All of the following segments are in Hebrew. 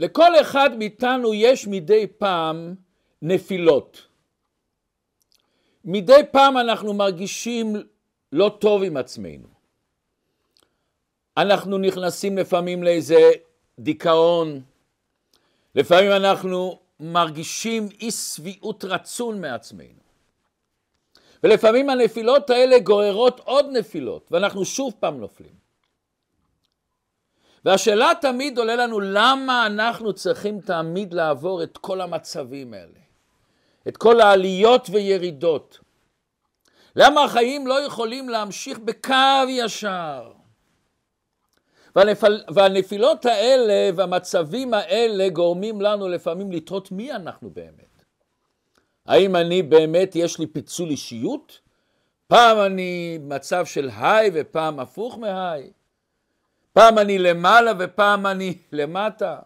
לכל אחד מאיתנו יש מדי פעם נפילות. מדי פעם אנחנו מרגישים לא טוב עם עצמנו. אנחנו נכנסים לפעמים לאיזה דיכאון, לפעמים אנחנו מרגישים אי שביעות רצון מעצמנו. ולפעמים הנפילות האלה גוררות עוד נפילות, ואנחנו שוב פעם נופלים. והשאלה תמיד עולה לנו, למה אנחנו צריכים תמיד לעבור את כל המצבים האלה? את כל העליות וירידות? למה החיים לא יכולים להמשיך בקו ישר? והנפל, והנפילות האלה והמצבים האלה גורמים לנו לפעמים לתהות מי אנחנו באמת. האם אני באמת, יש לי פיצול אישיות? פעם אני מצב של היי ופעם הפוך מהיי. פעם אני למעלה ופעם אני למטה.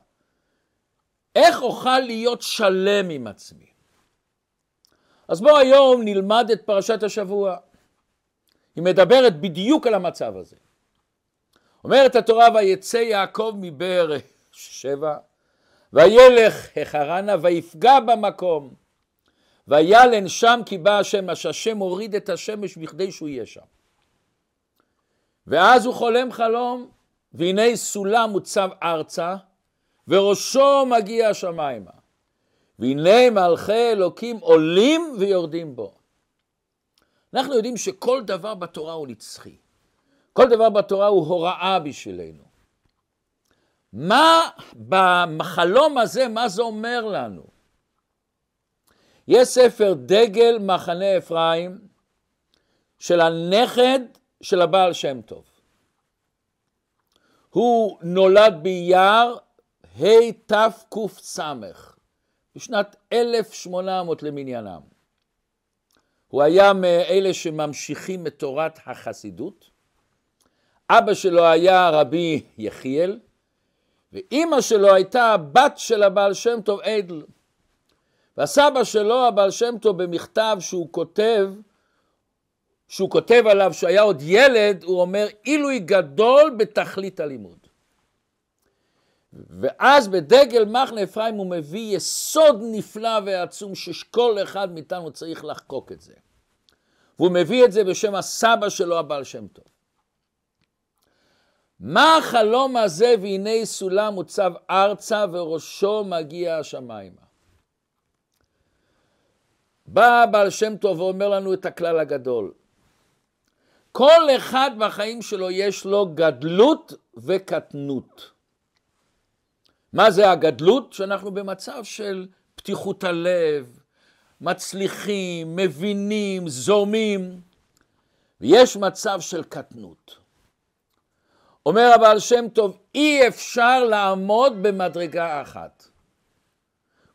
איך אוכל להיות שלם עם עצמי? אז בואו היום נלמד את פרשת השבוע. היא מדברת בדיוק על המצב הזה. אומרת התורה, ויצא יעקב מבאר שבע, וילך החרנה, ויפגע במקום, וילן שם כי בא השם, אשר השם הוריד את השמש בכדי שהוא יהיה שם. ואז הוא חולם חלום, והנה סולם מוצב ארצה, וראשו מגיע השמיימה. והנה מלכי אלוקים עולים ויורדים בו. אנחנו יודעים שכל דבר בתורה הוא נצחי. כל דבר בתורה הוא הוראה בשבילנו. מה בחלום הזה, מה זה אומר לנו? יש ספר דגל מחנה אפרים של הנכד של הבעל שם טוב. הוא נולד באייר התק"ס, בשנת 1800 למניינם. הוא היה מאלה שממשיכים את תורת החסידות. אבא שלו היה רבי יחיאל, ואימא שלו הייתה בת של הבעל שם טוב אדל. והסבא שלו, הבעל שם טוב, במכתב שהוא כותב, שהוא כותב עליו שהוא היה עוד ילד, הוא אומר, עילוי גדול בתכלית הלימוד. ואז בדגל מחנה אפרים הוא מביא יסוד נפלא ועצום שכל אחד מאיתנו צריך לחקוק את זה. והוא מביא את זה בשם הסבא שלו, הבעל שם טוב. מה החלום הזה והנה סולם מוצב ארצה וראשו מגיע השמיימה? בא הבעל שם טוב ואומר לנו את הכלל הגדול. כל אחד בחיים שלו יש לו גדלות וקטנות. מה זה הגדלות? שאנחנו במצב של פתיחות הלב, מצליחים, מבינים, זורמים, ויש מצב של קטנות. אומר הבעל שם טוב, אי אפשר לעמוד במדרגה אחת.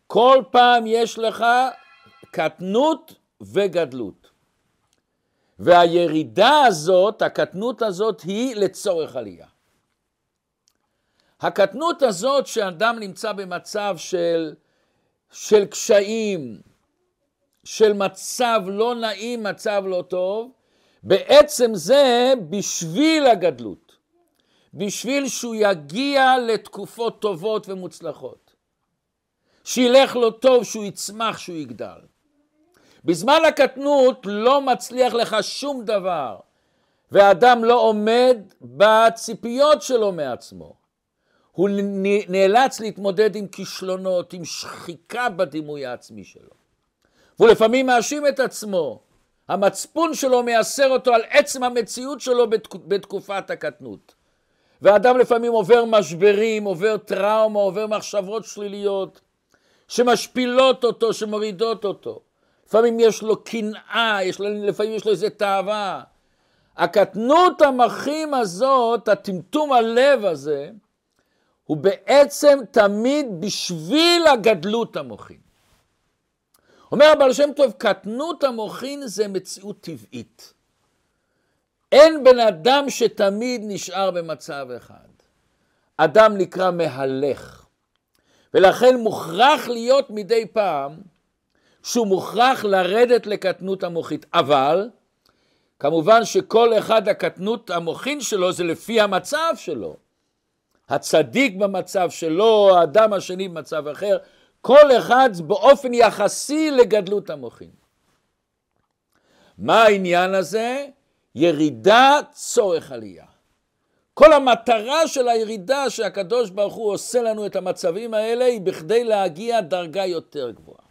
כל פעם יש לך קטנות וגדלות. והירידה הזאת, הקטנות הזאת, היא לצורך עלייה. הקטנות הזאת שאדם נמצא במצב של, של קשיים, של מצב לא נעים, מצב לא טוב, בעצם זה בשביל הגדלות, בשביל שהוא יגיע לתקופות טובות ומוצלחות, שילך לו טוב, שהוא יצמח, שהוא יגדל. בזמן הקטנות לא מצליח לך שום דבר, ואדם לא עומד בציפיות שלו מעצמו. הוא נאלץ להתמודד עם כישלונות, עם שחיקה בדימוי העצמי שלו. והוא לפעמים מאשים את עצמו. המצפון שלו מייסר אותו על עצם המציאות שלו בתק... בתקופת הקטנות. ואדם לפעמים עובר משברים, עובר טראומה, עובר מחשבות שליליות, שמשפילות אותו, שמורידות אותו. לפעמים יש לו קנאה, יש לו, לפעמים יש לו איזה תאווה. הקטנות המחים הזאת, הטמטום הלב הזה, הוא בעצם תמיד בשביל הגדלות המוחין. אומר הבעל שם טוב, קטנות המוחין זה מציאות טבעית. אין בן אדם שתמיד נשאר במצב אחד. אדם נקרא מהלך. ולכן מוכרח להיות מדי פעם שהוא מוכרח לרדת לקטנות המוחית. אבל כמובן שכל אחד הקטנות המוחין שלו זה לפי המצב שלו. הצדיק במצב שלו, האדם השני במצב אחר, כל אחד באופן יחסי לגדלות המוחין. מה העניין הזה? ירידה, צורך עלייה. כל המטרה של הירידה שהקדוש ברוך הוא עושה לנו את המצבים האלה היא בכדי להגיע דרגה יותר גבוהה.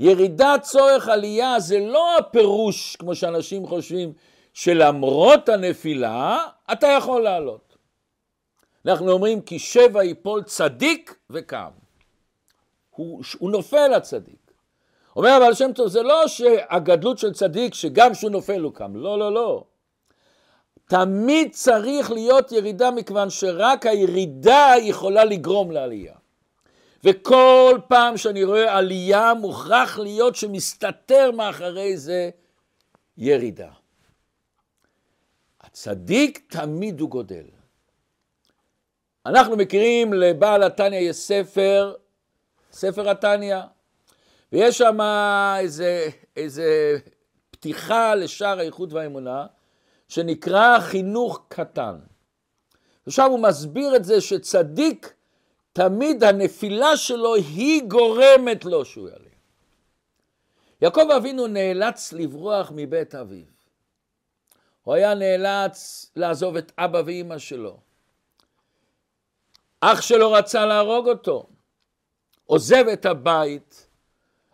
ירידה צורך עלייה זה לא הפירוש, כמו שאנשים חושבים, שלמרות הנפילה אתה יכול לעלות. אנחנו אומרים כי שבע יפול צדיק וקם. הוא, הוא נופל הצדיק. אומר הבעל שם טוב, זה לא שהגדלות של צדיק שגם כשהוא נופל הוא קם, לא, לא, לא. תמיד צריך להיות ירידה מכיוון שרק הירידה יכולה לגרום לעלייה. וכל פעם שאני רואה עלייה מוכרח להיות שמסתתר מאחורי זה ירידה. הצדיק תמיד הוא גודל. אנחנו מכירים לבעל התניא יש ספר, ספר התניא, ויש שם איזה, איזה פתיחה לשער האיכות והאמונה, שנקרא חינוך קטן. עכשיו הוא מסביר את זה שצדיק, תמיד הנפילה שלו היא גורמת לו שהוא יעלה. יעקב אבינו נאלץ לברוח מבית אביו. הוא היה נאלץ לעזוב את אבא ואימא שלו. אח שלו רצה להרוג אותו. עוזב את הבית,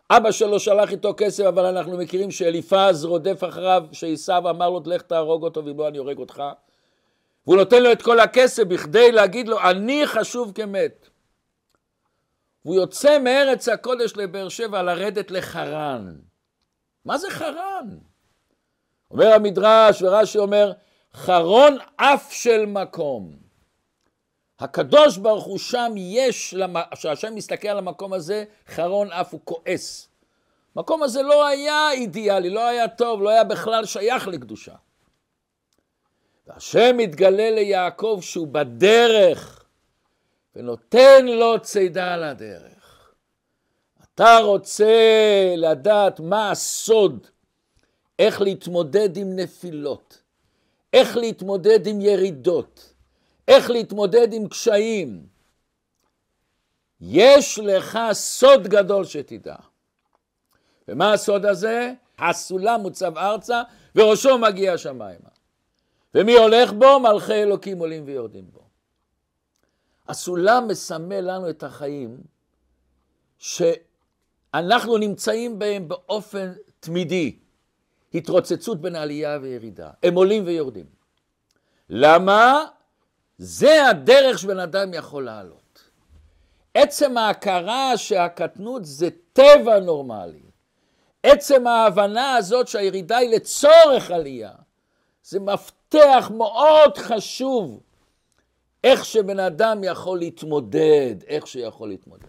אבא שלו שלח איתו כסף, אבל אנחנו מכירים שאליפז רודף אחריו, שעשיו אמר לו, לך תהרוג אותו, ואם לא אני הורג אותך. והוא נותן לו את כל הכסף בכדי להגיד לו, אני חשוב כמת. והוא יוצא מארץ הקודש לבאר שבע לרדת לחרן. מה זה חרן? אומר המדרש, ורש"י אומר, חרון אף של מקום. הקדוש ברוך הוא שם יש, כשהשם מסתכל על המקום הזה, חרון אף הוא כועס. המקום הזה לא היה אידיאלי, לא היה טוב, לא היה בכלל שייך לקדושה. והשם מתגלה ליעקב שהוא בדרך ונותן לו צידה על הדרך. אתה רוצה לדעת מה הסוד, איך להתמודד עם נפילות, איך להתמודד עם ירידות. איך להתמודד עם קשיים. יש לך סוד גדול שתדע. ומה הסוד הזה? הסולם מוצב ארצה וראשו מגיע שמיימה. ומי הולך בו? מלכי אלוקים עולים ויורדים בו. הסולם מסמל לנו את החיים שאנחנו נמצאים בהם באופן תמידי. התרוצצות בין עלייה וירידה. הם עולים ויורדים. למה? זה הדרך שבן אדם יכול לעלות. עצם ההכרה שהקטנות זה טבע נורמלי, עצם ההבנה הזאת שהירידה היא לצורך עלייה, זה מפתח מאוד חשוב איך שבן אדם יכול להתמודד, איך שיכול להתמודד.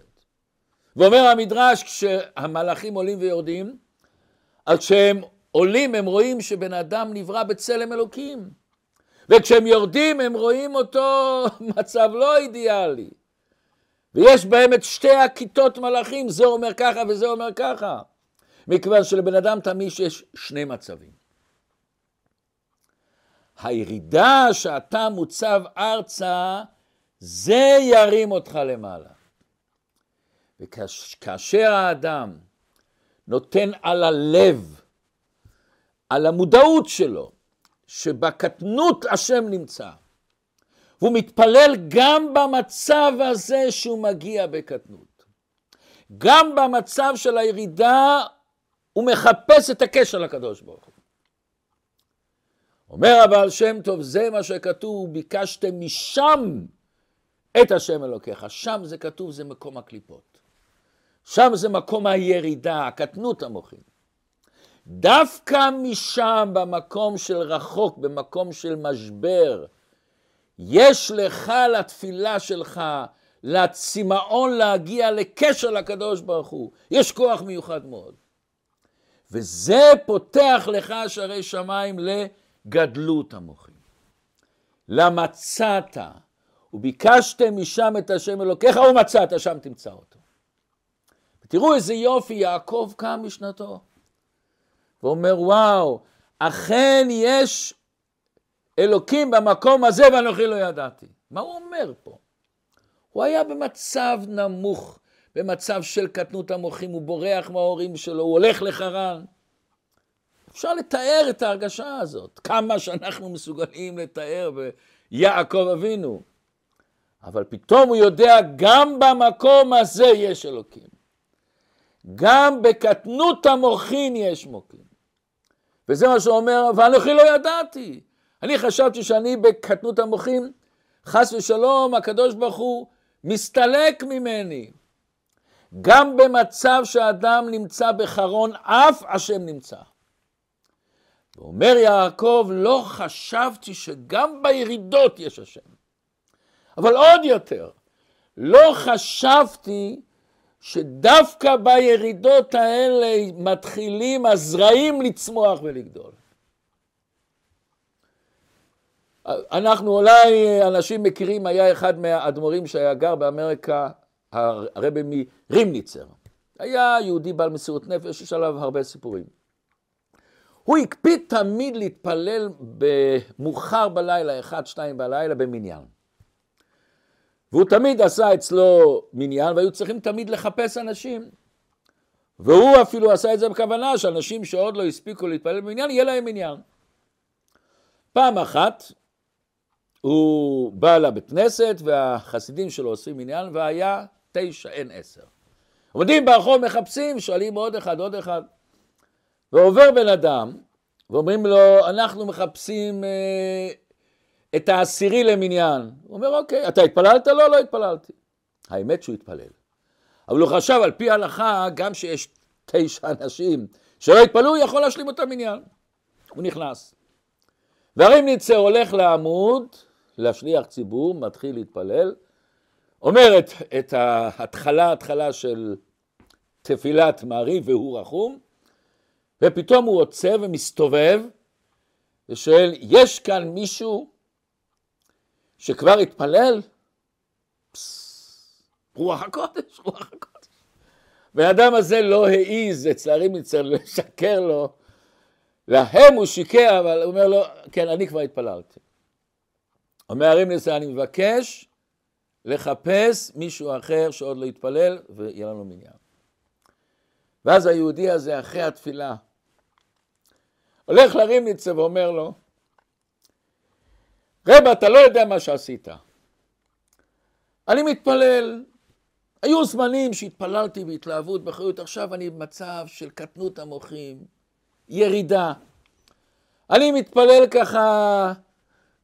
ואומר המדרש, כשהמלאכים עולים ויורדים, אז כשהם עולים הם רואים שבן אדם נברא בצלם אלוקים. וכשהם יורדים הם רואים אותו מצב לא אידיאלי. ויש בהם את שתי הכיתות מלאכים, זה אומר ככה וזה אומר ככה. מכיוון שלבן אדם תמיד יש שני מצבים. הירידה שאתה מוצב ארצה, זה ירים אותך למעלה. וכאשר האדם נותן על הלב, על המודעות שלו, שבקטנות השם נמצא. והוא מתפלל גם במצב הזה שהוא מגיע בקטנות. גם במצב של הירידה הוא מחפש את הקשר לקדוש ברוך הוא. אומר הבעל שם טוב, זה מה שכתוב, ביקשתם משם את השם אלוקיך. שם זה כתוב, זה מקום הקליפות. שם זה מקום הירידה, הקטנות המוחים. דווקא משם, במקום של רחוק, במקום של משבר, יש לך לתפילה שלך, לצמאון להגיע לקשר לקדוש ברוך הוא. יש כוח מיוחד מאוד. וזה פותח לך שערי שמיים לגדלות המוחים. למצאת, וביקשתם משם את השם אלוקיך, ומצאת, שם תמצא אותו. תראו איזה יופי, יעקב קם משנתו. ואומר, וואו, אכן יש אלוקים במקום הזה ואנוכי לא ידעתי. מה הוא אומר פה? הוא היה במצב נמוך, במצב של קטנות המוחים, הוא בורח מההורים שלו, הוא הולך לחרן. אפשר לתאר את ההרגשה הזאת, כמה שאנחנו מסוגלים לתאר ביעקב אבינו. אבל פתאום הוא יודע, גם במקום הזה יש אלוקים. גם בקטנות המוחין יש מוקים. וזה מה שאומר, ואנוכי לא ידעתי. אני חשבתי שאני בקטנות המוחין, חס ושלום, הקדוש ברוך הוא מסתלק ממני. גם במצב שאדם נמצא בחרון, אף השם נמצא. ואומר יעקב, לא חשבתי שגם בירידות יש השם. אבל עוד יותר, לא חשבתי שדווקא בירידות האלה מתחילים הזרעים לצמוח ולגדול. אנחנו אולי, אנשים מכירים, היה אחד מהאדמו"רים שהיה גר באמריקה, הרבי מרימניצר. היה יהודי בעל מסירות נפש, יש עליו הרבה סיפורים. הוא הקפיד תמיד להתפלל במאוחר בלילה, אחד, שתיים בלילה, במניין. והוא תמיד עשה אצלו מניין, והיו צריכים תמיד לחפש אנשים. והוא אפילו עשה את זה בכוונה, שאנשים שעוד לא הספיקו להתפלל במניין, יהיה להם מניין. פעם אחת הוא בא לבית כנסת והחסידים שלו עושים מניין והיה תשע, אין עשר. עומדים ברחוב, מחפשים, שואלים עוד אחד, עוד אחד. ועובר בן אדם ואומרים לו, אנחנו מחפשים אה, את העשירי למניין. הוא אומר, אוקיי, אתה התפללת? לא, לא התפללתי. האמת שהוא התפלל. אבל הוא חשב, על פי ההלכה, גם שיש תשע אנשים שלא התפללו, הוא יכול להשלים אותם מניין. הוא נכנס. והרימניצר הולך לעמוד, להשליח ציבור, מתחיל להתפלל, אומר את, את ההתחלה, התחלה של תפילת מעריב והוא רחום, ופתאום הוא עוצר ומסתובב ושואל, יש כאן מישהו שכבר התפלל? רוח הקודש, רוח הקודש. והאדם הזה לא העיז אצל הרימיצר לשקר לו, להם הוא שיקר, אבל הוא אומר לו, כן, אני כבר התפללתי. אומר הרימיצר, אני מבקש לחפש מישהו אחר שעוד לא התפלל, ויהיה לנו מניין. ואז היהודי הזה, אחרי התפילה, הולך לרימניצה ואומר לו, רב, אתה לא יודע מה שעשית. אני מתפלל. היו זמנים שהתפללתי בהתלהבות, באחריות, עכשיו אני במצב של קטנות המוחים, ירידה. אני מתפלל ככה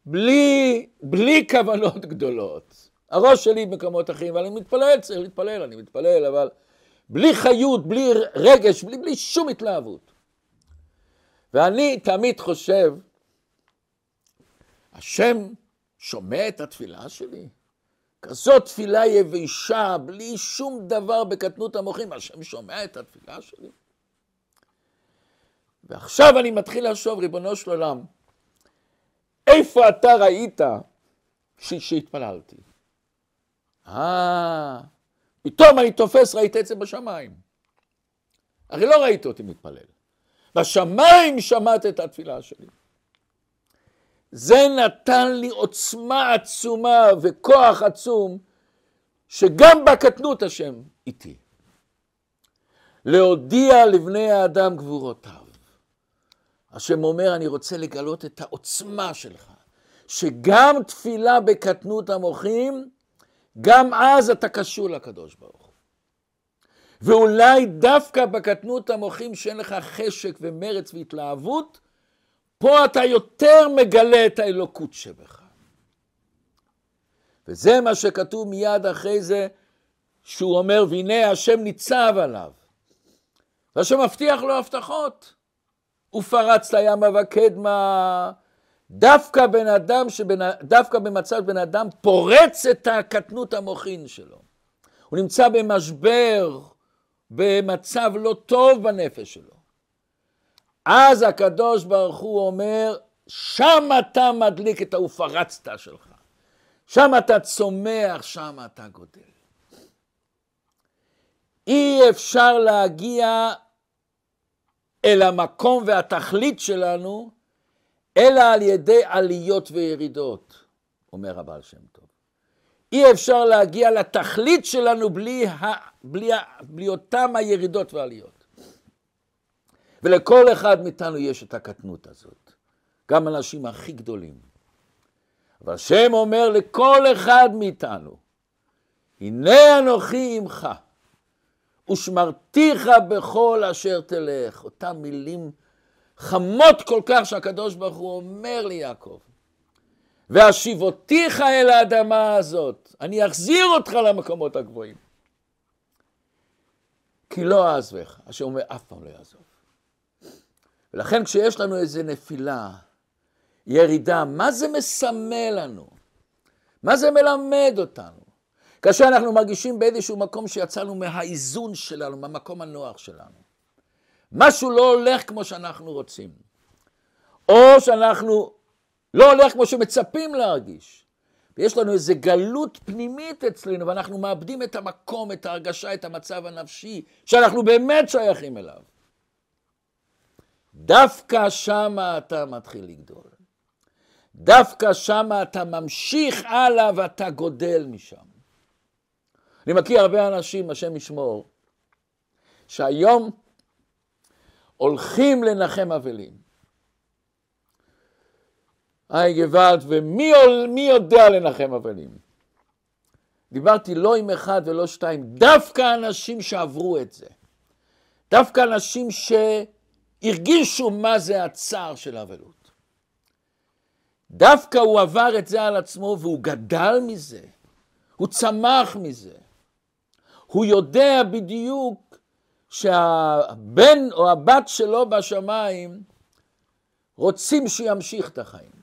בלי, בלי כוונות גדולות. הראש שלי במקומות אחרים, אבל אני מתפלל, צריך להתפלל, אני מתפלל, אבל בלי חיות, בלי רגש, בלי, בלי שום התלהבות. ואני תמיד חושב, השם שומע את התפילה שלי? כזאת תפילה יבשה, בלי שום דבר בקטנות המוחים, השם שומע את התפילה שלי? ועכשיו אני מתחיל לחשוב, ריבונו של עולם, איפה אתה ראית שהתפללתי? אה, פתאום אני תופס, ראית את זה בשמיים. הרי לא ראית אותי מתפלל. בשמיים שמעת את התפילה שלי. זה נתן לי עוצמה עצומה וכוח עצום, שגם בקטנות השם איתי. להודיע לבני האדם גבורותיו. השם אומר, אני רוצה לגלות את העוצמה שלך, שגם תפילה בקטנות המוחים, גם אז אתה קשור לקדוש ברוך. ואולי דווקא בקטנות המוחים שאין לך חשק ומרץ והתלהבות, פה אתה יותר מגלה את האלוקות שבך. וזה מה שכתוב מיד אחרי זה, שהוא אומר, והנה השם ניצב עליו. והשם מבטיח לו הבטחות. ופרץ לימה וקדמה. דווקא בן אדם, שבן, דווקא במצב בן אדם פורץ את הקטנות המוחין שלו. הוא נמצא במשבר, במצב לא טוב בנפש שלו. אז הקדוש ברוך הוא אומר, שם אתה מדליק את ה"ופרצת" שלך. שם אתה צומח, שם אתה גודל. אי אפשר להגיע אל המקום והתכלית שלנו, אלא על ידי עליות וירידות, אומר הבעל שם טוב. אי אפשר להגיע לתכלית שלנו בלי, ה, בלי, בלי אותם הירידות והעליות. ולכל אחד מאיתנו יש את הקטנות הזאת, גם האנשים הכי גדולים. אבל השם אומר לכל אחד מאיתנו, הנה אנוכי עמך, ושמרתיך בכל אשר תלך. אותן מילים חמות כל כך שהקדוש ברוך הוא אומר ליעקב, והשיבותיך אל האדמה הזאת, אני אחזיר אותך למקומות הגבוהים. כי לא אעזבך, השם אומר אף פעם לא יעזוב. ולכן כשיש לנו איזו נפילה, ירידה, מה זה מסמל לנו? מה זה מלמד אותנו? כאשר אנחנו מרגישים באיזשהו מקום שיצאנו מהאיזון שלנו, מהמקום הנוח שלנו. משהו לא הולך כמו שאנחנו רוצים. או שאנחנו לא הולך כמו שמצפים להרגיש. ויש לנו איזו גלות פנימית אצלנו, ואנחנו מאבדים את המקום, את ההרגשה, את המצב הנפשי, שאנחנו באמת שייכים אליו. דווקא שמה אתה מתחיל לגדול. דווקא שמה אתה ממשיך הלאה ואתה גודל משם. אני מכיר הרבה אנשים, השם ישמור, שהיום הולכים לנחם אבלים. היי גוואלד, ומי יודע לנחם אבלים? דיברתי לא עם אחד ולא שתיים, דווקא אנשים שעברו את זה. דווקא אנשים שהרגישו מה זה הצער של האבלות. דווקא הוא עבר את זה על עצמו והוא גדל מזה, הוא צמח מזה. הוא יודע בדיוק שהבן או הבת שלו בשמיים רוצים שימשיך את החיים.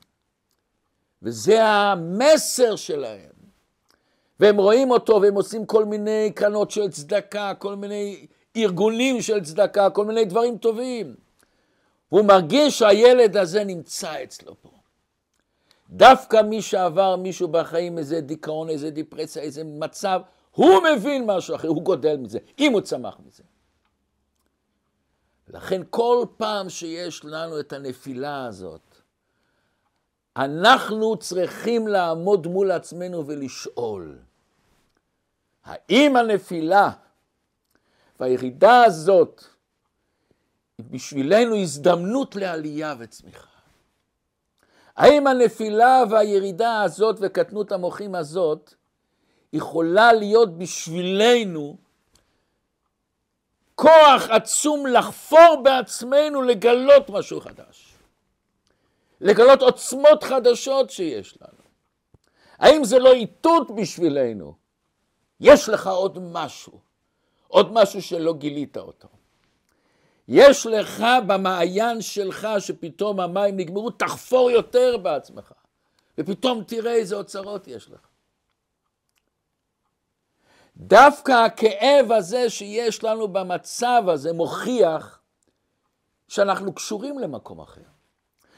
וזה המסר שלהם. והם רואים אותו והם עושים כל מיני קרנות של צדקה, כל מיני ארגונים של צדקה, כל מיני דברים טובים. והוא מרגיש שהילד הזה נמצא אצלו פה. דווקא מי שעבר מישהו בחיים, איזה דיכאון, איזה דיפרסיה, איזה מצב, הוא מבין משהו אחר, הוא גודל מזה, אם הוא צמח מזה. לכן כל פעם שיש לנו את הנפילה הזאת, אנחנו צריכים לעמוד מול עצמנו ולשאול, האם הנפילה והירידה הזאת היא בשבילנו הזדמנות לעלייה וצמיחה? האם הנפילה והירידה הזאת וקטנות המוחים הזאת יכולה להיות בשבילנו כוח עצום לחפור בעצמנו, לגלות משהו חדש. לגלות עוצמות חדשות שיש לנו. האם זה לא איתות בשבילנו? יש לך עוד משהו, עוד משהו שלא גילית אותו. יש לך במעיין שלך שפתאום המים נגמרו, תחפור יותר בעצמך, ופתאום תראה איזה אוצרות יש לך. דווקא הכאב הזה שיש לנו במצב הזה מוכיח שאנחנו קשורים למקום אחר.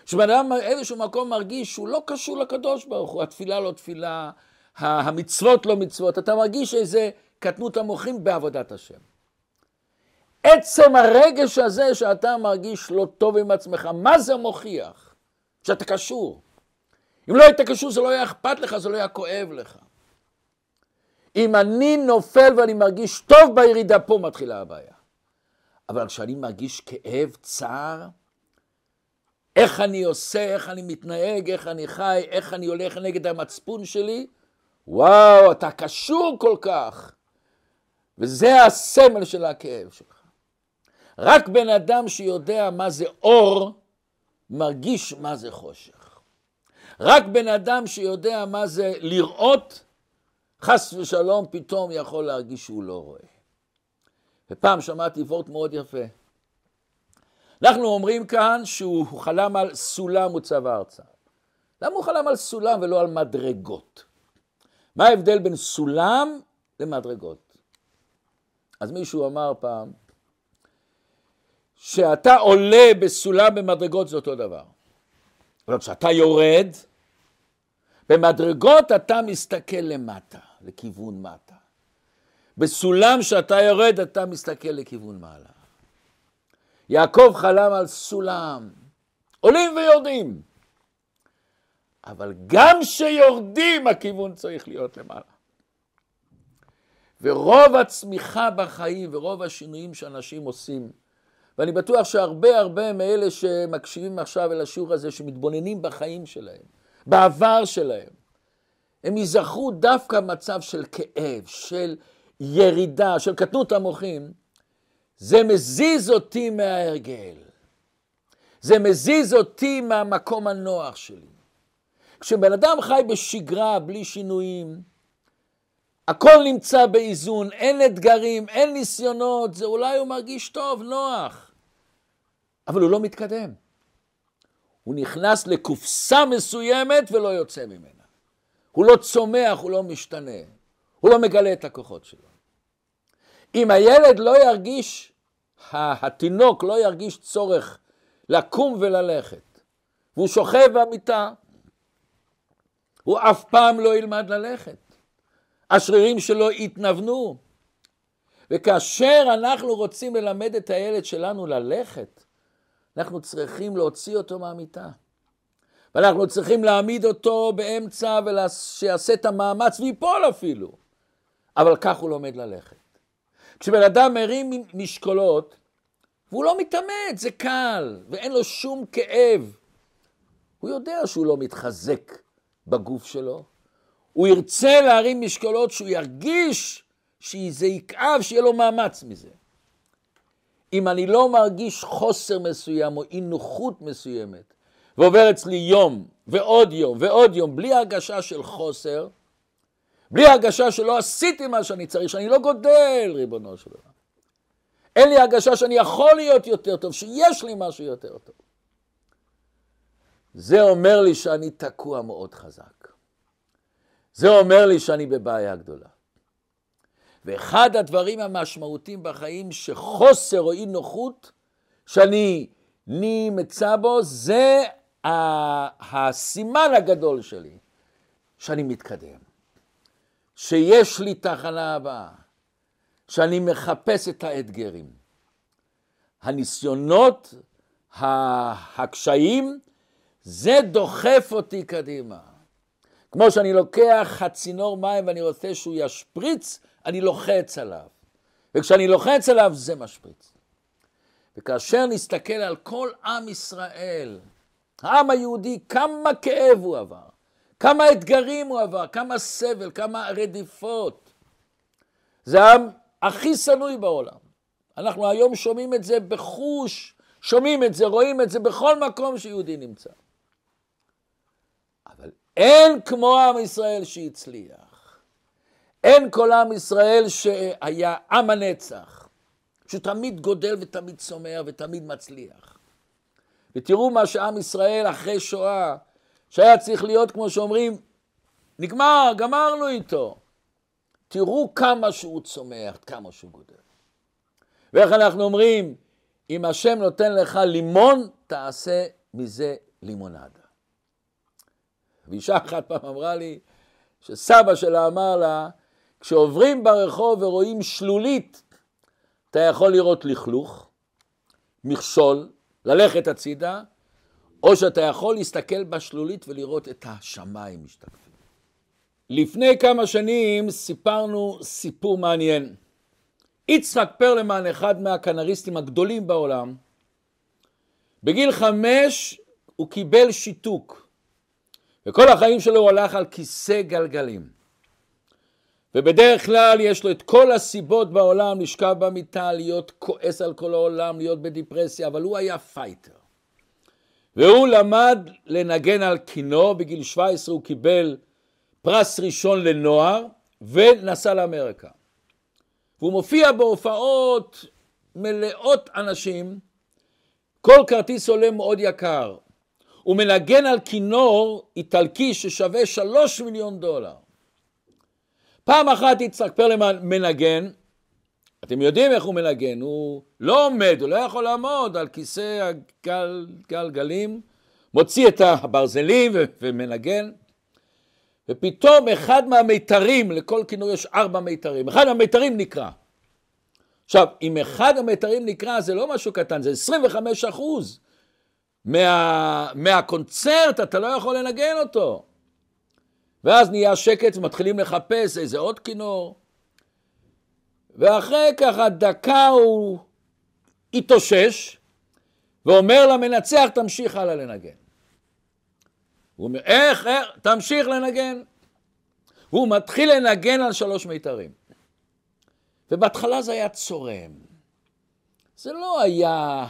שבן אדם איזשהו מקום מרגיש שהוא לא קשור לקדוש ברוך הוא, התפילה לא תפילה, המצוות לא מצוות, אתה מרגיש איזה קטנות המוחים בעבודת השם. עצם הרגש הזה שאתה מרגיש לא טוב עם עצמך, מה זה מוכיח? שאתה קשור. אם לא היית קשור זה לא היה אכפת לך, זה לא היה כואב לך. אם אני נופל ואני מרגיש טוב בירידה, פה מתחילה הבעיה. אבל כשאני מרגיש כאב, צער, איך אני עושה, איך אני מתנהג, איך אני חי, איך אני הולך נגד המצפון שלי, וואו, אתה קשור כל כך. וזה הסמל של הכאב שלך. רק בן אדם שיודע מה זה אור, מרגיש מה זה חושך. רק בן אדם שיודע מה זה לראות, חס ושלום פתאום יכול להרגיש שהוא לא רואה. ופעם שמעתי וורט מאוד יפה. אנחנו אומרים כאן שהוא חלם על סולם וצבא ארצה. למה הוא חלם על סולם ולא על מדרגות? מה ההבדל בין סולם למדרגות? אז מישהו אמר פעם, שאתה עולה בסולם במדרגות זה אותו דבר. אבל כשאתה יורד, במדרגות אתה מסתכל למטה. לכיוון מטה. בסולם שאתה יורד אתה מסתכל לכיוון מעלה. יעקב חלם על סולם, עולים ויורדים. אבל גם כשיורדים הכיוון צריך להיות למעלה. ורוב הצמיחה בחיים ורוב השינויים שאנשים עושים, ואני בטוח שהרבה הרבה מאלה שמקשיבים עכשיו אל השיעור הזה, שמתבוננים בחיים שלהם, בעבר שלהם, הם ייזכרו דווקא מצב של כאב, של ירידה, של קטנות המוחים, זה מזיז אותי מההרגל. זה מזיז אותי מהמקום הנוח שלי. כשבן אדם חי בשגרה, בלי שינויים, הכל נמצא באיזון, אין אתגרים, אין ניסיונות, זה אולי הוא מרגיש טוב, נוח, אבל הוא לא מתקדם. הוא נכנס לקופסה מסוימת ולא יוצא ממנה. הוא לא צומח, הוא לא משתנה, הוא לא מגלה את הכוחות שלו. אם הילד לא ירגיש, התינוק לא ירגיש צורך לקום וללכת, והוא שוכב במיטה, הוא אף פעם לא ילמד ללכת. השרירים שלו יתנוונו. וכאשר אנחנו רוצים ללמד את הילד שלנו ללכת, אנחנו צריכים להוציא אותו מהמיטה. ואנחנו צריכים להעמיד אותו באמצע ושיעשה את המאמץ ויפול אפילו. אבל כך הוא לומד ללכת. כשבן אדם מרים משקולות, והוא לא מתאמץ, זה קל, ואין לו שום כאב. הוא יודע שהוא לא מתחזק בגוף שלו. הוא ירצה להרים משקולות שהוא ירגיש שזה יכאב, שיהיה לו מאמץ מזה. אם אני לא מרגיש חוסר מסוים או אי נוחות מסוימת, ועובר אצלי יום ועוד יום ועוד יום בלי הרגשה של חוסר, בלי הרגשה שלא עשיתי מה שאני צריך, שאני לא גודל, ריבונו של עולם. אין לי הרגשה שאני יכול להיות יותר טוב, שיש לי משהו יותר טוב. זה אומר לי שאני תקוע מאוד חזק. זה אומר לי שאני בבעיה גדולה. ואחד הדברים המשמעותיים בחיים שחוסר או אי נוחות שאני נמצא בו, זה הסימן הגדול שלי, שאני מתקדם, שיש לי תחנה הבאה, שאני מחפש את האתגרים. הניסיונות, הקשיים, זה דוחף אותי קדימה. כמו שאני לוקח הצינור מים ואני רוצה שהוא ישפריץ, אני לוחץ עליו. וכשאני לוחץ עליו, זה משפריץ. וכאשר נסתכל על כל עם ישראל, העם היהודי, כמה כאב הוא עבר, כמה אתגרים הוא עבר, כמה סבל, כמה רדיפות. זה העם הכי שנוי בעולם. אנחנו היום שומעים את זה בחוש, שומעים את זה, רואים את זה בכל מקום שיהודי נמצא. אבל אין כמו עם ישראל שהצליח. אין כל עם ישראל שהיה עם הנצח, שתמיד גודל ותמיד צומח ותמיד מצליח. ותראו מה שעם ישראל אחרי שואה, שהיה צריך להיות, כמו שאומרים, נגמר, גמרנו איתו. תראו כמה שהוא צומח, כמה שהוא גודל. ואיך אנחנו אומרים, אם השם נותן לך לימון, תעשה מזה לימונדה. ואישה אחת פעם אמרה לי, שסבא שלה אמר לה, כשעוברים ברחוב ורואים שלולית, אתה יכול לראות לכלוך, מכשול, ללכת הצידה, או שאתה יכול להסתכל בשלולית ולראות את השמיים משתקפים. לפני כמה שנים סיפרנו סיפור מעניין. יצחק פרלמן, אחד מהקנריסטים הגדולים בעולם, בגיל חמש הוא קיבל שיתוק, וכל החיים שלו הוא הלך על כיסא גלגלים. ובדרך כלל יש לו את כל הסיבות בעולם לשכב במיטה, להיות כועס על כל העולם, להיות בדפרסיה, אבל הוא היה fighter. והוא למד לנגן על כינור, בגיל 17 הוא קיבל פרס ראשון לנוער ונסע לאמריקה. והוא מופיע בהופעות מלאות אנשים, כל כרטיס עולה מאוד יקר. הוא מנגן על כינור איטלקי ששווה שלוש מיליון דולר. פעם אחת יצחק פרלמן מנגן, אתם יודעים איך הוא מנגן, הוא לא עומד, הוא לא יכול לעמוד על כיסא הגלגלים, מוציא את הברזלים ומנגן, ופתאום אחד מהמיתרים, לכל כינור יש ארבע מיתרים, אחד מהמיתרים נקרא. עכשיו, אם אחד המיתרים נקרא זה לא משהו קטן, זה 25 אחוז מה, מהקונצרט, אתה לא יכול לנגן אותו. ואז נהיה שקט ומתחילים לחפש איזה עוד כינור. ואחרי ככה דקה הוא התאושש, ואומר למנצח, תמשיך הלאה לנגן. הוא אומר, איך, איך, תמשיך לנגן. הוא מתחיל לנגן על שלוש מיתרים. ובהתחלה זה היה צורם. זה לא היה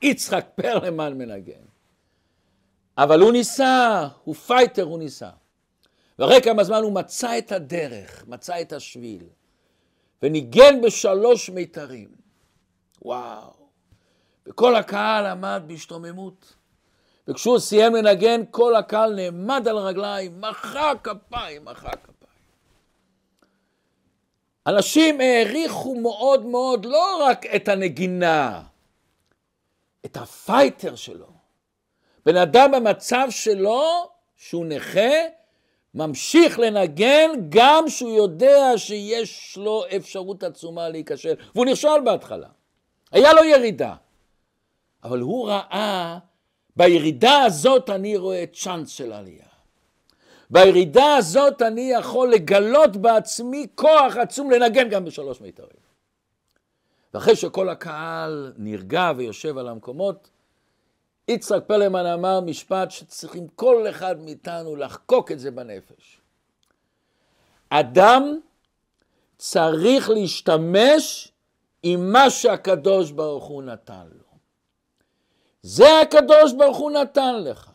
היצחק פרלמן מנגן. אבל הוא ניסה, הוא פייטר, הוא ניסה. ואחרי כמה זמן הוא מצא את הדרך, מצא את השביל, וניגן בשלוש מיתרים. וואו. וכל הקהל עמד בהשתוממות. וכשהוא סיים לנגן, כל הקהל נעמד על הרגליים, מחא כפיים, מחא כפיים. אנשים העריכו מאוד מאוד לא רק את הנגינה, את הפייטר שלו. בן אדם במצב שלו, שהוא נכה, ממשיך לנגן גם שהוא יודע שיש לו אפשרות עצומה להיכשל. והוא נכשל בהתחלה. היה לו ירידה. אבל הוא ראה, בירידה הזאת אני רואה צ'אנס של עלייה. בירידה הזאת אני יכול לגלות בעצמי כוח עצום לנגן גם בשלוש מיתרים. ואחרי שכל הקהל נרגע ויושב על המקומות, יצחק פלמן אמר משפט שצריכים כל אחד מאיתנו לחקוק את זה בנפש. אדם צריך להשתמש עם מה שהקדוש ברוך הוא נתן לו. זה הקדוש ברוך הוא נתן לך.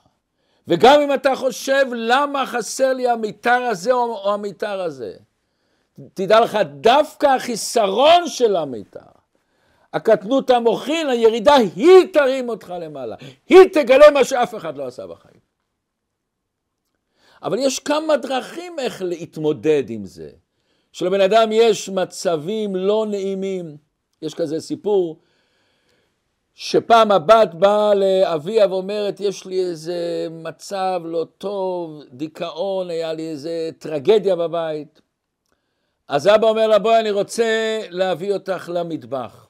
וגם אם אתה חושב למה חסר לי המיתר הזה או, המיתר הזה, תדע לך, דווקא החיסרון של המיתר, הקטנות המוחין, הירידה, היא תרים אותך למעלה. היא תגלה מה שאף אחד לא עשה בחיים. אבל יש כמה דרכים איך להתמודד עם זה. שלבן אדם יש מצבים לא נעימים. יש כזה סיפור שפעם הבת באה לאביה ואומרת, יש לי איזה מצב לא טוב, דיכאון, היה לי איזה טרגדיה בבית. אז אבא אומר לה, בואי, אני רוצה להביא אותך למטבח.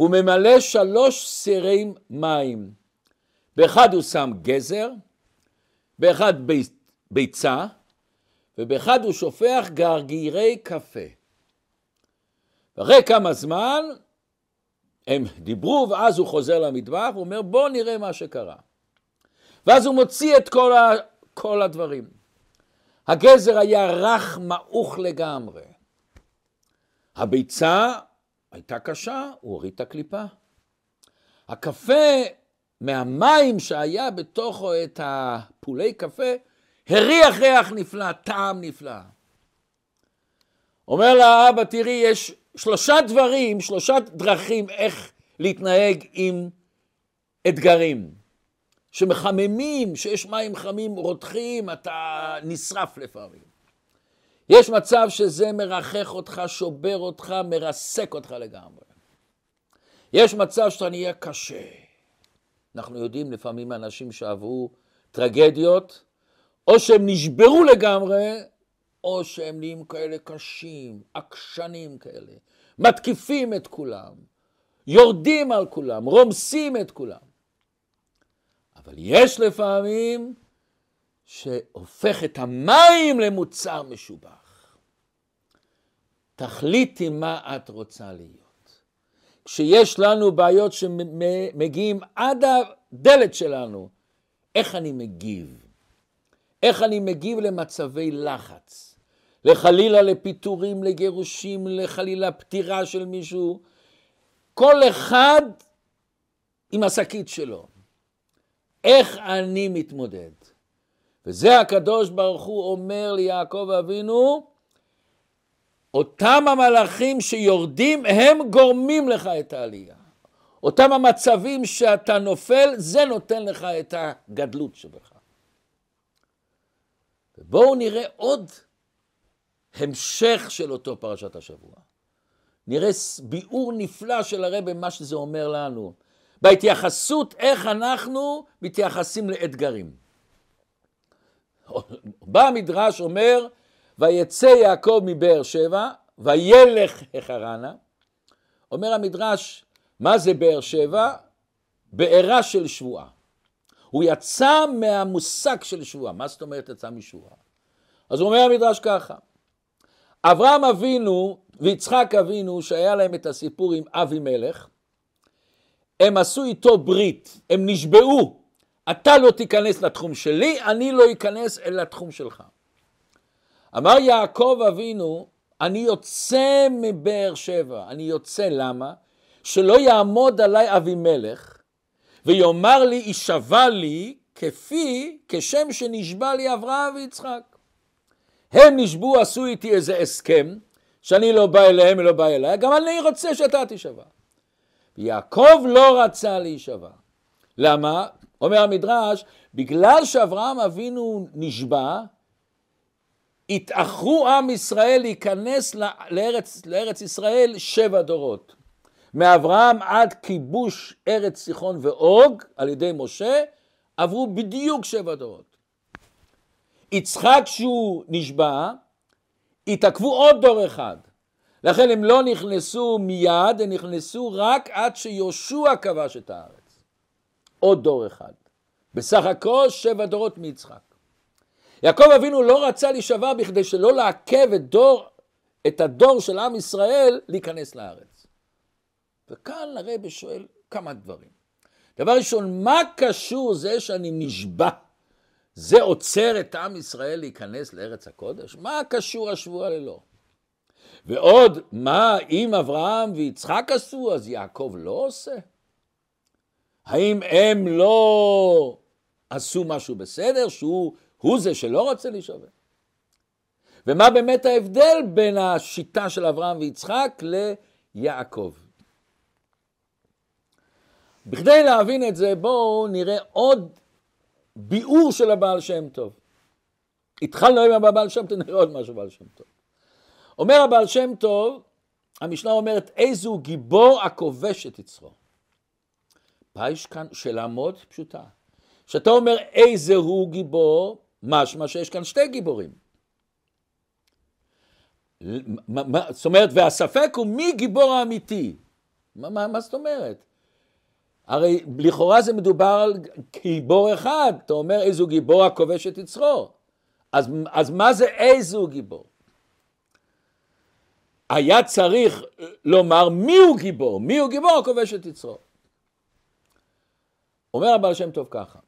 והוא ממלא שלוש סירי מים. באחד הוא שם גזר, באחד ביצה, ובאחד הוא שופך גרגירי קפה. ואחרי כמה זמן הם דיברו, ואז הוא חוזר למטבח, הוא אומר, בוא נראה מה שקרה. ואז הוא מוציא את כל, ה, כל הדברים. הגזר היה רך, מעוך לגמרי. הביצה הייתה קשה, הוא הוריד את הקליפה. הקפה, מהמים שהיה בתוכו את הפולי קפה, הריח ריח נפלא, טעם נפלא. אומר לאבא, תראי, יש שלושה דברים, שלושה דרכים איך להתנהג עם אתגרים. שמחממים, שיש מים חמים רותחים, אתה נשרף לפעמים. יש מצב שזה מרחך אותך, שובר אותך, מרסק אותך לגמרי. יש מצב שאתה נהיה קשה. אנחנו יודעים לפעמים אנשים שעברו טרגדיות, או שהם נשברו לגמרי, או שהם נהיים כאלה קשים, עקשנים כאלה, מתקיפים את כולם, יורדים על כולם, רומסים את כולם. אבל יש לפעמים שהופך את המים למוצר משובח. תחליטי מה את רוצה להיות. כשיש לנו בעיות שמגיעים עד הדלת שלנו, איך אני מגיב? איך אני מגיב למצבי לחץ? לחלילה לפיטורים, לגירושים, לחלילה פטירה של מישהו. כל אחד עם השקית שלו. איך אני מתמודד? וזה הקדוש ברוך הוא אומר ליעקב אבינו, אותם המלאכים שיורדים הם גורמים לך את העלייה. אותם המצבים שאתה נופל, זה נותן לך את הגדלות שבך. ובואו נראה עוד המשך של אותו פרשת השבוע. נראה ביאור נפלא של הרב מה שזה אומר לנו. בהתייחסות איך אנחנו מתייחסים לאתגרים. בא המדרש אומר, ויצא יעקב מבאר שבע, וילך החרנה. אומר המדרש, מה זה באר שבע? בעירה של שבועה. הוא יצא מהמושג של שבועה. מה זאת אומרת יצא משבועה? אז אומר המדרש ככה, אברהם אבינו, ויצחק אבינו, שהיה להם את הסיפור עם אבימלך, הם עשו איתו ברית, הם נשבעו, אתה לא תיכנס לתחום שלי, אני לא אכנס אל התחום שלך. אמר יעקב אבינו, אני יוצא מבאר שבע, אני יוצא, למה? שלא יעמוד עליי אבימלך ויאמר לי, יישבע לי כפי, כשם שנשבע לי אברהם ויצחק. הם נשבעו, עשו איתי איזה הסכם, שאני לא בא אליהם ולא בא אליי, גם אני רוצה שאתה תישבע. יעקב לא רצה להישבע. למה? אומר המדרש, בגלל שאברהם אבינו נשבע, התאחרו עם ישראל להיכנס לארץ, לארץ ישראל שבע דורות. מאברהם עד כיבוש ארץ סיחון ואוג על ידי משה, עברו בדיוק שבע דורות. יצחק שהוא נשבע, התעכבו עוד דור אחד. לכן הם לא נכנסו מיד, הם נכנסו רק עד שיהושע כבש את הארץ. עוד דור אחד. בסך הכל שבע דורות מיצחק. יעקב אבינו לא רצה להישבע בכדי שלא לעכב את, דור, את הדור של עם ישראל להיכנס לארץ. וכאן הרבי שואל כמה דברים. דבר ראשון, מה קשור זה שאני נשבע? זה עוצר את עם ישראל להיכנס לארץ הקודש? מה קשור השבוע ללא? ועוד, מה אם אברהם ויצחק עשו, אז יעקב לא עושה? האם הם לא עשו משהו בסדר, שהוא זה שלא רוצה להישבע? ומה באמת ההבדל בין השיטה של אברהם ויצחק ליעקב? בכדי להבין את זה, בואו נראה עוד ביאור של הבעל שם טוב. התחלנו עם הבעל שם טוב, נראה עוד משהו בעל שם טוב. אומר הבעל שם טוב, המשנה אומרת, איזו גיבור הכובש את יצרו. יש כאן שאלה מאוד פשוטה. כשאתה אומר איזה הוא גיבור, משמע שיש כאן שתי גיבורים. זאת אומרת, והספק הוא מי גיבור האמיתי. מה, מה, מה זאת אומרת? הרי לכאורה זה מדובר על גיבור אחד, אתה אומר איזו גיבור הכובש את יצרו. אז, אז מה זה איזו גיבור? היה צריך לומר מיהו גיבור, מיהו גיבור הכובש את יצרו. אומר הבעל שם טוב ככה,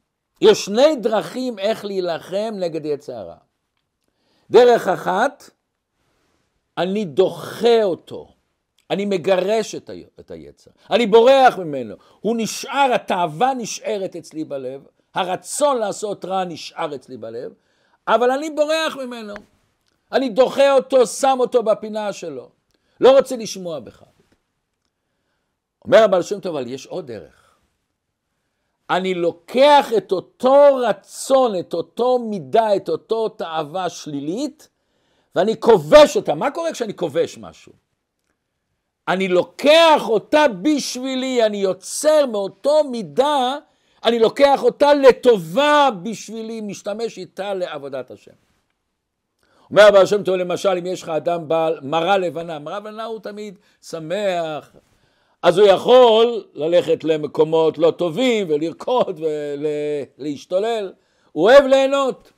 יש שני דרכים איך להילחם נגד יצא הרע. דרך אחת, אני דוחה אותו. אני מגרש את, ה... את היצר, אני בורח ממנו, הוא נשאר, התאווה נשארת אצלי בלב, הרצון לעשות רע נשאר אצלי בלב, אבל אני בורח ממנו, אני דוחה אותו, שם אותו בפינה שלו, לא רוצה לשמוע בך. אומר הבעל שם טוב, אבל יש עוד דרך. אני לוקח את אותו רצון, את אותו מידה, את אותו תאווה שלילית, ואני כובש אותה. מה קורה כשאני כובש משהו? אני לוקח אותה בשבילי, אני יוצר מאותו מידה, אני לוקח אותה לטובה בשבילי, משתמש איתה לעבודת השם. אומר הבעל שם טוב למשל, אם יש לך אדם בעל מרה לבנה, מרה לבנה הוא תמיד שמח, אז הוא יכול ללכת למקומות לא טובים ולרקוד ולהשתולל, הוא אוהב ליהנות.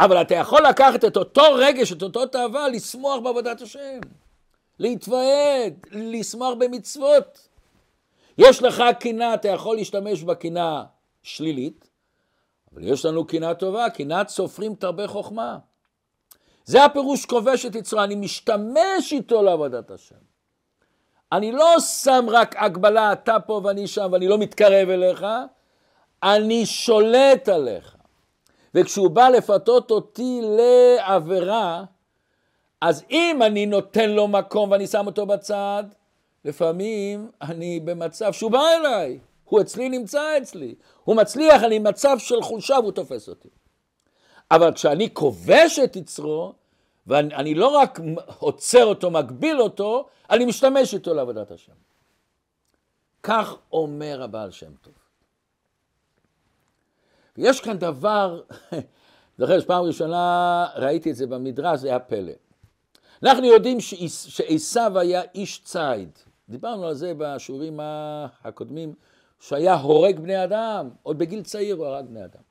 אבל אתה יכול לקחת את אותו רגש, את אותו תאווה, לשמוח בעבודת השם. להתוועד, לשמוח במצוות. יש לך קינה, אתה יכול להשתמש בקינה שלילית, אבל יש לנו קינה טובה, קנאת סופרים תרבה חוכמה. זה הפירוש כובש את יצרו, אני משתמש איתו לעבודת השם. אני לא שם רק הגבלה, אתה פה ואני שם, ואני לא מתקרב אליך, אני שולט עליך. וכשהוא בא לפתות אותי לעבירה, אז אם אני נותן לו מקום ואני שם אותו בצד, לפעמים אני במצב שהוא בא אליי, הוא אצלי נמצא אצלי, הוא מצליח, אני במצב של חולשה והוא תופס אותי. אבל כשאני כובש את יצרו, ואני לא רק עוצר אותו, מגביל אותו, אני משתמש איתו לעבודת השם. כך אומר הבעל שם טוב. ויש כאן דבר, זוכר שפעם ראשונה ראיתי את זה במדרש, זה היה פלא. אנחנו יודעים שעשו היה איש ציד. דיברנו על זה בשיעורים הקודמים, שהיה הורג בני אדם, עוד בגיל צעיר הוא הרג בני אדם.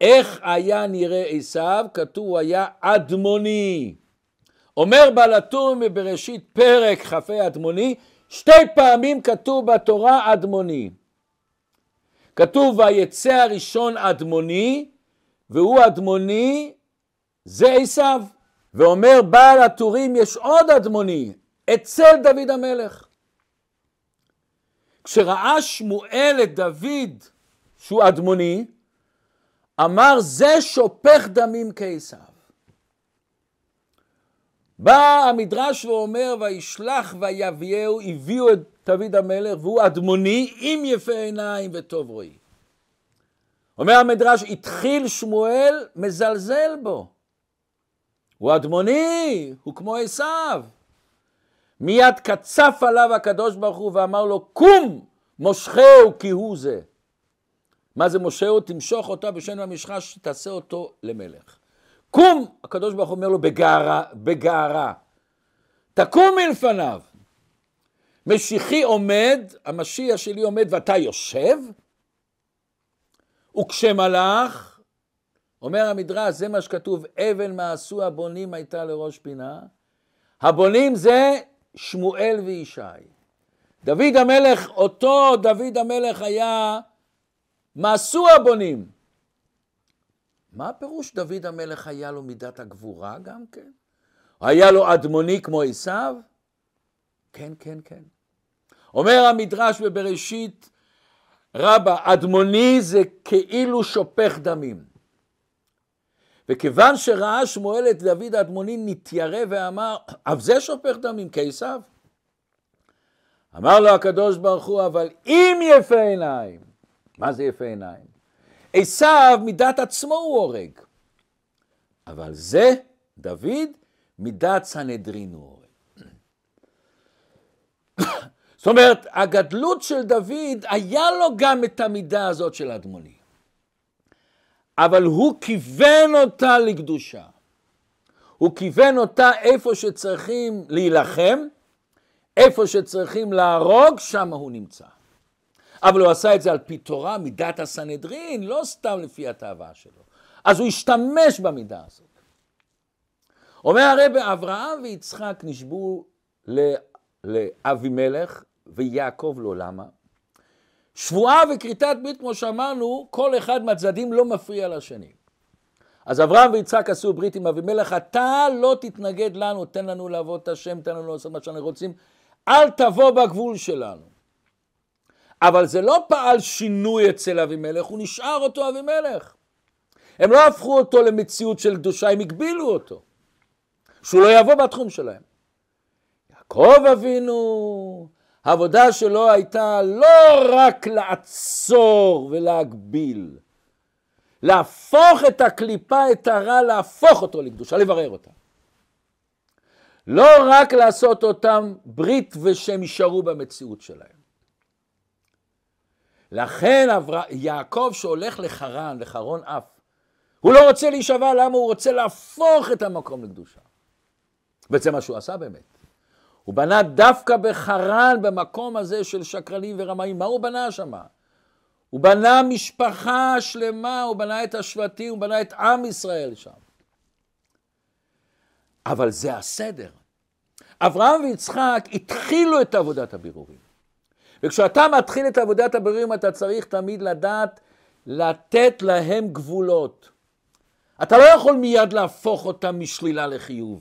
איך היה נראה עשו? כתוב היה אדמוני. אומר בעל הטור בבראשית פרק כ"ה אדמוני, שתי פעמים כתוב בתורה אדמוני. כתוב ויצא הראשון אדמוני, והוא אדמוני זה עשיו. ואומר בעל הטורים יש עוד אדמוני, אצל דוד המלך. כשראה שמואל את דוד שהוא אדמוני, אמר זה שופך דמים כעשיו. בא המדרש ואומר וישלח ויביאהו, הביאו את דוד המלך והוא אדמוני עם יפה עיניים וטוב רואי. אומר המדרש, התחיל שמואל מזלזל בו. הוא אדמוני, הוא כמו עשיו. מיד קצף עליו הקדוש ברוך הוא ואמר לו, קום, מושכהו כי הוא זה. מה זה מושכהו? תמשוך אותה בשן המשחה שתעשה אותו למלך. קום, הקדוש ברוך אומר לו בגערה, בגערה. תקום מלפניו. משיחי עומד, המשיח שלי עומד ואתה יושב? וכשמלאך, אומר המדרש, זה מה שכתוב, אבן מעשו הבונים הייתה לראש פינה. הבונים זה שמואל וישי. דוד המלך, אותו דוד המלך היה מעשו הבונים. מה הפירוש דוד המלך היה לו מידת הגבורה גם כן? היה לו אדמוני כמו עשיו? כן, כן, כן. אומר המדרש בבראשית רבה, אדמוני זה כאילו שופך דמים. וכיוון שראה שמואל את דוד האדמוני נתיירא ואמר, אף זה שופך דמים כעשיו? אמר לו הקדוש ברוך הוא, אבל אם יפה עיניים, מה זה יפה עיניים? עשיו מידת עצמו הוא הורג, אבל זה, דוד, מידת סנהדרין הוא הורג. זאת אומרת, הגדלות של דוד, היה לו גם את המידה הזאת של אדמוני. אבל הוא כיוון אותה לקדושה. הוא כיוון אותה איפה שצריכים להילחם, איפה שצריכים להרוג, שם הוא נמצא. אבל הוא עשה את זה על פי תורה, מידת הסנהדרין, לא סתם לפי התאווה שלו. אז הוא השתמש במידה הזאת. אומר הרב, אברהם ויצחק נשבו לאבימלך ויעקב לא, למה? שבועה וכריתת ברית, כמו שאמרנו, כל אחד מהצדדים לא מפריע לשני. אז אברהם ויצחק עשו ברית עם אבימלך, אתה לא תתנגד לנו, תן לנו לעבוד את השם, תן לנו לעשות מה שאנחנו רוצים, אל תבוא בגבול שלנו. אבל זה לא פעל שינוי אצל אבימלך, הוא נשאר אותו אבימלך. הם לא הפכו אותו למציאות של קדושה, הם הגבילו אותו. שהוא לא יבוא בתחום שלהם. יעקב אבינו, העבודה שלו הייתה לא רק לעצור ולהגביל, להפוך את הקליפה, את הרע, להפוך אותו לקדושה, לברר אותה. לא רק לעשות אותם ברית ושהם יישארו במציאות שלהם. לכן יעקב שהולך לחרן, לחרון אף, הוא לא רוצה להישבע, למה? הוא רוצה להפוך את המקום לקדושה. וזה מה שהוא עשה באמת. הוא בנה דווקא בחרן, במקום הזה של שקרנים ורמאים. מה הוא בנה שם? הוא בנה משפחה שלמה, הוא בנה את השבטים, הוא בנה את עם ישראל שם. אבל זה הסדר. אברהם ויצחק התחילו את עבודת הבירורים. וכשאתה מתחיל את עבודת הבירורים אתה צריך תמיד לדעת לתת להם גבולות. אתה לא יכול מיד להפוך אותם משלילה לחיוב.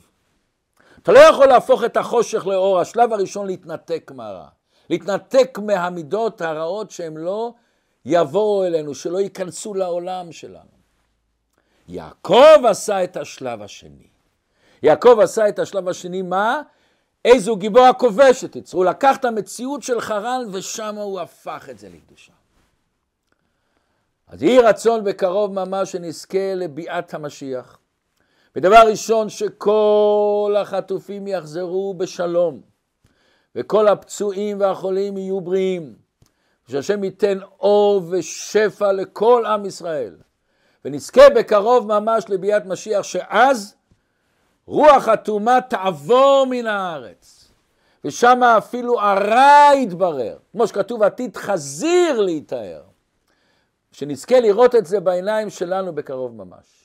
אתה לא יכול להפוך את החושך לאור, השלב הראשון להתנתק מהרע. להתנתק מהמידות הרעות שהם לא יבואו אלינו, שלא ייכנסו לעולם שלנו. יעקב עשה את השלב השני. יעקב עשה את השלב השני, מה? איזו גיבור הכובש יצרו. הוא לקח את המציאות של חרן ושם הוא הפך את זה לקדושה. אז יהי רצון בקרוב ממש שנזכה לביאת המשיח. ודבר ראשון, שכל החטופים יחזרו בשלום, וכל הפצועים והחולים יהיו בריאים, ושהשם ייתן אור ושפע לכל עם ישראל, ונזכה בקרוב ממש לביאת משיח, שאז רוח הטומאה תעבור מן הארץ, ושם אפילו הרע יתברר, כמו שכתוב עתיד חזיר להיטהר, שנזכה לראות את זה בעיניים שלנו בקרוב ממש.